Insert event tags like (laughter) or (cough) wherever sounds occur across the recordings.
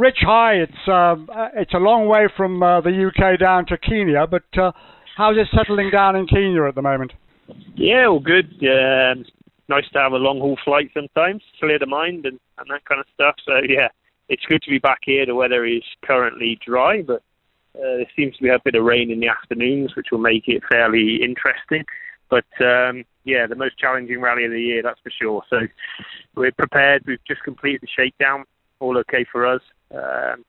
Rich, hi. It's um, uh, it's a long way from uh, the UK down to Kenya, but uh, how's it settling down in Kenya at the moment? Yeah, all good. Um, nice to have a long haul flight sometimes, clear the mind and, and that kind of stuff. So yeah, it's good to be back here. The weather is currently dry, but uh, there seems to be a bit of rain in the afternoons, which will make it fairly interesting. But um, yeah, the most challenging rally of the year, that's for sure. So we're prepared. We've just completed the shakedown. All okay for us. Um,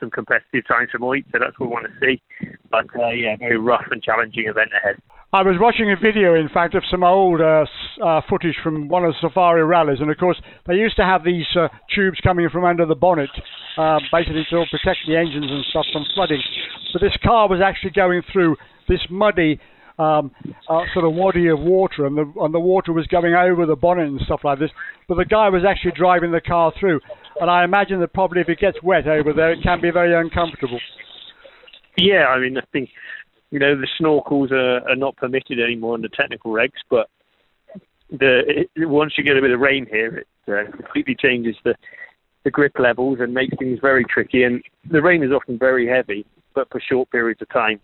some competitive times from Ott, so that's what we want to see. But uh, yeah, very rough and challenging event ahead. I was watching a video, in fact, of some old uh, uh, footage from one of the safari rallies, and of course they used to have these uh, tubes coming from under the bonnet, uh, basically to protect the engines and stuff from flooding. But this car was actually going through this muddy um, uh, sort of wadi of water, and the and the water was going over the bonnet and stuff like this. But the guy was actually driving the car through, and I imagine that probably if it gets wet over there, it can be very uncomfortable. Yeah, I mean, I think you know the snorkels are, are not permitted anymore in the technical regs, but the it, once you get a bit of rain here, it uh, completely changes the the grip levels and makes things very tricky. And the rain is often very heavy, but for short periods of time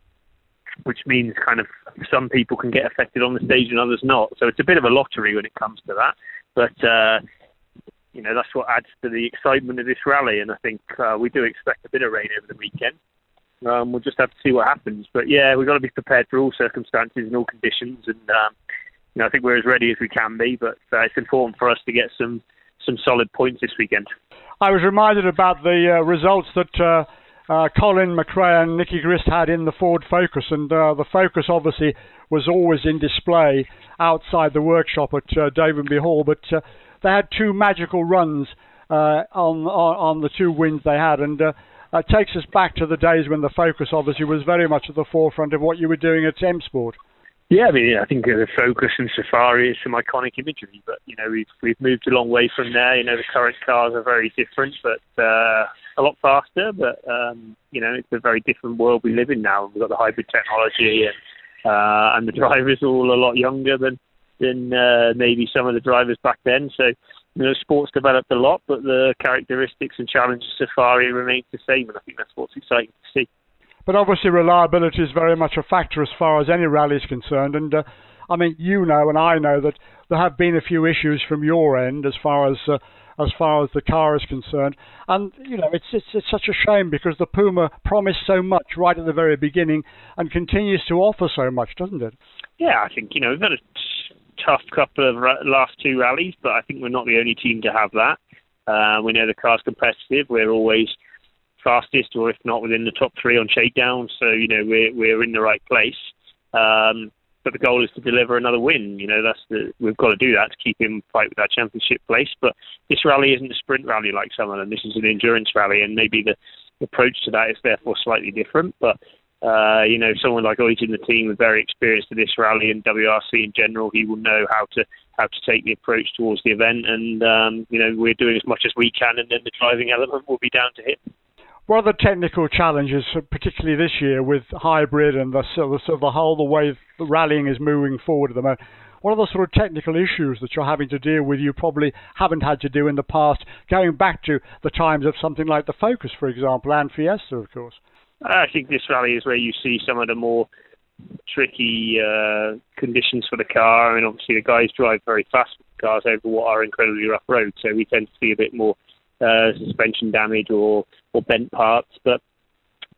which means kind of some people can get affected on the stage and others not. So it's a bit of a lottery when it comes to that. But uh, you know that's what adds to the excitement of this rally, and I think uh, we do expect a bit of rain over the weekend. Um, we'll just have to see what happens. But yeah, we've got to be prepared for all circumstances and all conditions, and um, you know I think we're as ready as we can be. But uh, it's important for us to get some some solid points this weekend. I was reminded about the uh, results that uh, uh, Colin McRae and Nicky Grist had in the Ford Focus, and uh, the Focus obviously was always in display outside the workshop at uh, Hall, but uh, they had two magical runs uh, on, on, the two wins they had, and uh, it takes us back to the days when the Focus obviously was very much at the forefront of what you were doing at M Sport. Yeah, I mean, I think the Focus and Safari is some iconic imagery, but you know, we've we've moved a long way from there. You know, the current cars are very different, but uh, a lot faster. But um, you know, it's a very different world we live in now. We've got the hybrid technology, and uh, and the drivers are all a lot younger than than uh, maybe some of the drivers back then. So you know, sports developed a lot, but the characteristics and challenges of Safari remain the same, and I think that's what's exciting to see. But obviously, reliability is very much a factor as far as any rally is concerned. And uh, I mean, you know, and I know that there have been a few issues from your end as far as uh, as far as the car is concerned. And you know, it's, it's it's such a shame because the Puma promised so much right at the very beginning and continues to offer so much, doesn't it? Yeah, I think you know we've had a tough couple of last two rallies, but I think we're not the only team to have that. Uh, we know the car's competitive. We're always fastest, or if not within the top three on shakedown. So you know we're we're in the right place. Um, but the goal is to deliver another win. You know that's the we've got to do that to keep in fight with that championship place. But this rally isn't a sprint rally like some of them. This is an endurance rally, and maybe the approach to that is therefore slightly different. But uh, you know, someone like Ott in the team, very experienced in this rally and WRC in general, he will know how to how to take the approach towards the event. And um, you know, we're doing as much as we can, and then the driving element will be down to him. What are the technical challenges, particularly this year with hybrid and the sort of the whole the way the rallying is moving forward at the moment? What are the sort of technical issues that you're having to deal with you probably haven't had to do in the past, going back to the times of something like the Focus, for example, and Fiesta, of course? I think this rally is where you see some of the more tricky uh, conditions for the car. I mean, obviously the guys drive very fast cars over what are incredibly rough roads, so we tend to see a bit more uh, suspension damage or, or bent parts. But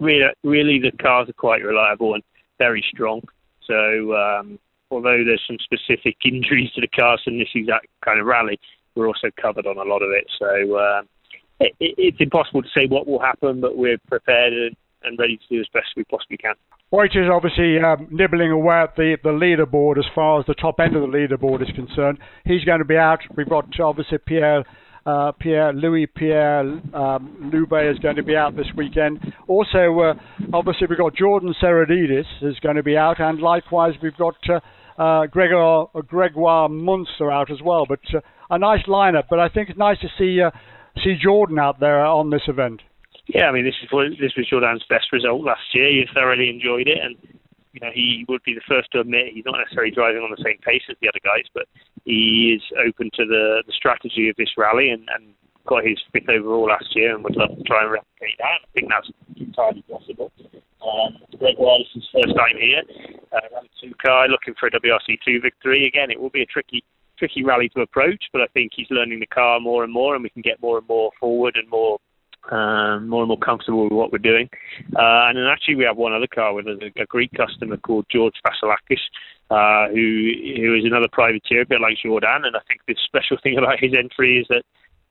really, really, the cars are quite reliable and very strong. So um, although there's some specific (laughs) injuries to the cars in this exact kind of rally, we're also covered on a lot of it. So uh, it, it's impossible to say what will happen, but we're prepared and, and ready to do as best we possibly can. White is obviously um, nibbling away at the, the leaderboard as far as the top end of the leaderboard is concerned. He's going to be out. We've got obviously Pierre uh, Pierre Louis Pierre um, Loubet is going to be out this weekend. Also, uh, obviously we've got Jordan Serderidis is going to be out, and likewise we've got uh, uh, Gregor Gregoire Munster out as well. But uh, a nice lineup. But I think it's nice to see uh, see Jordan out there on this event. Yeah, I mean this is this was Jordan's best result last year. He thoroughly enjoyed it, and you know, he would be the first to admit he's not necessarily driving on the same pace as the other guys, but he is open to the, the strategy of this rally and, and got his fifth overall last year and would love to try and replicate that. I think that's entirely possible. Um, Greg Wallace's first time here, uh, car looking for a WRC2 victory. Again, it will be a tricky tricky rally to approach, but I think he's learning the car more and more, and we can get more and more forward and more um, more and more comfortable with what we're doing. Uh, and then actually we have one other car with a, a Greek customer called George Vassilakis, uh, who who is another privateer, a bit like Jordan. And I think the special (laughs) thing about his entry is that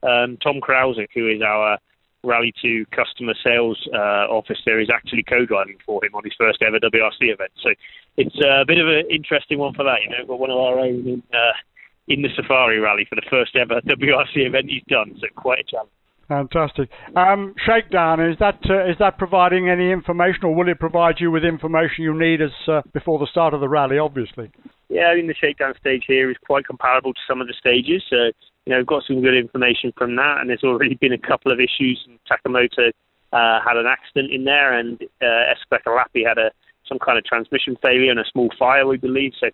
um, Tom Krausick, who is our Rally 2 customer sales uh, officer, is actually co-driving for him on his first ever WRC event. So it's a bit of an interesting one for that. You know, we've got one of our own in, uh, in the Safari Rally for the first ever (laughs) WRC event he's done. So quite a challenge. Fantastic. Um, shakedown is that uh, is that providing any information, or will it provide you with information you need as uh, before the start of the rally? Obviously. Yeah, I mean the shakedown stage here is quite comparable to some of the stages. So you know, we've got some good information from that, and there's already been a couple of issues. Takamoto uh, had an accident in there, and uh, had a some kind of transmission failure and a small fire, we believe. So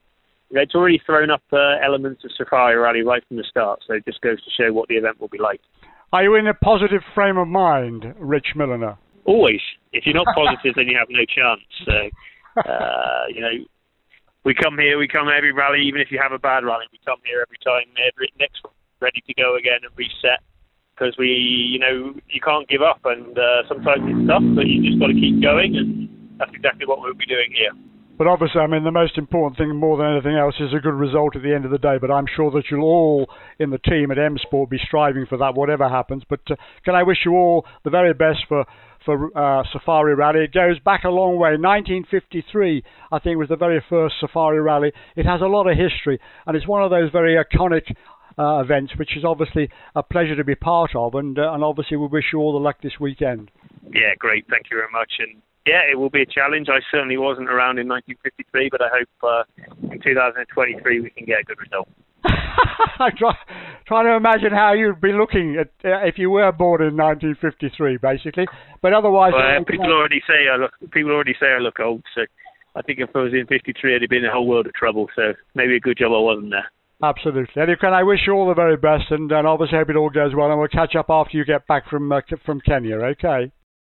you know, it's already thrown up uh, elements of Safari Rally right from the start. So it just goes to show what the event will be like. Are you in a positive frame of mind, Rich Millener? Always. If you're not positive, then you have no chance. So, uh, you know, we come here, we come every rally, even if you have a bad rally, we come here every time, every next one, ready to go again and reset. Because we, you know, you can't give up, and uh, sometimes it's tough, but you just got to keep going, and that's exactly what we'll be doing here. But obviously, I mean, the most important thing, more than anything else, is a good result at the end of the day. But I'm sure that you'll all in the team at M Sport be striving for that, whatever happens. But uh, can I wish you all the very best for for uh, Safari Rally? It goes back a long way. 1953, I think, was the very first Safari Rally. It has a lot of history, and it's one of those very iconic. Uh, events, which is obviously a pleasure to be part of, and uh, and obviously we wish you all the luck this weekend. Yeah, great. Thank you very much, and yeah, it will be a challenge. I certainly wasn't around in 1953, but I hope uh, in 2023 we can get a good result. (laughs) I'm try, trying to imagine how you'd be looking at, uh, if you were born in 1953, basically. But otherwise, well, uh, people already say I look. People already say I look old. So I think if I was in 53, I'd have been in a whole world of trouble. So maybe a good job I wasn't there. Absolutely. Eddie, can I wish you all the very best, and, and obviously hope it all goes well, and we'll catch up after you get back from uh, from Kenya. Okay.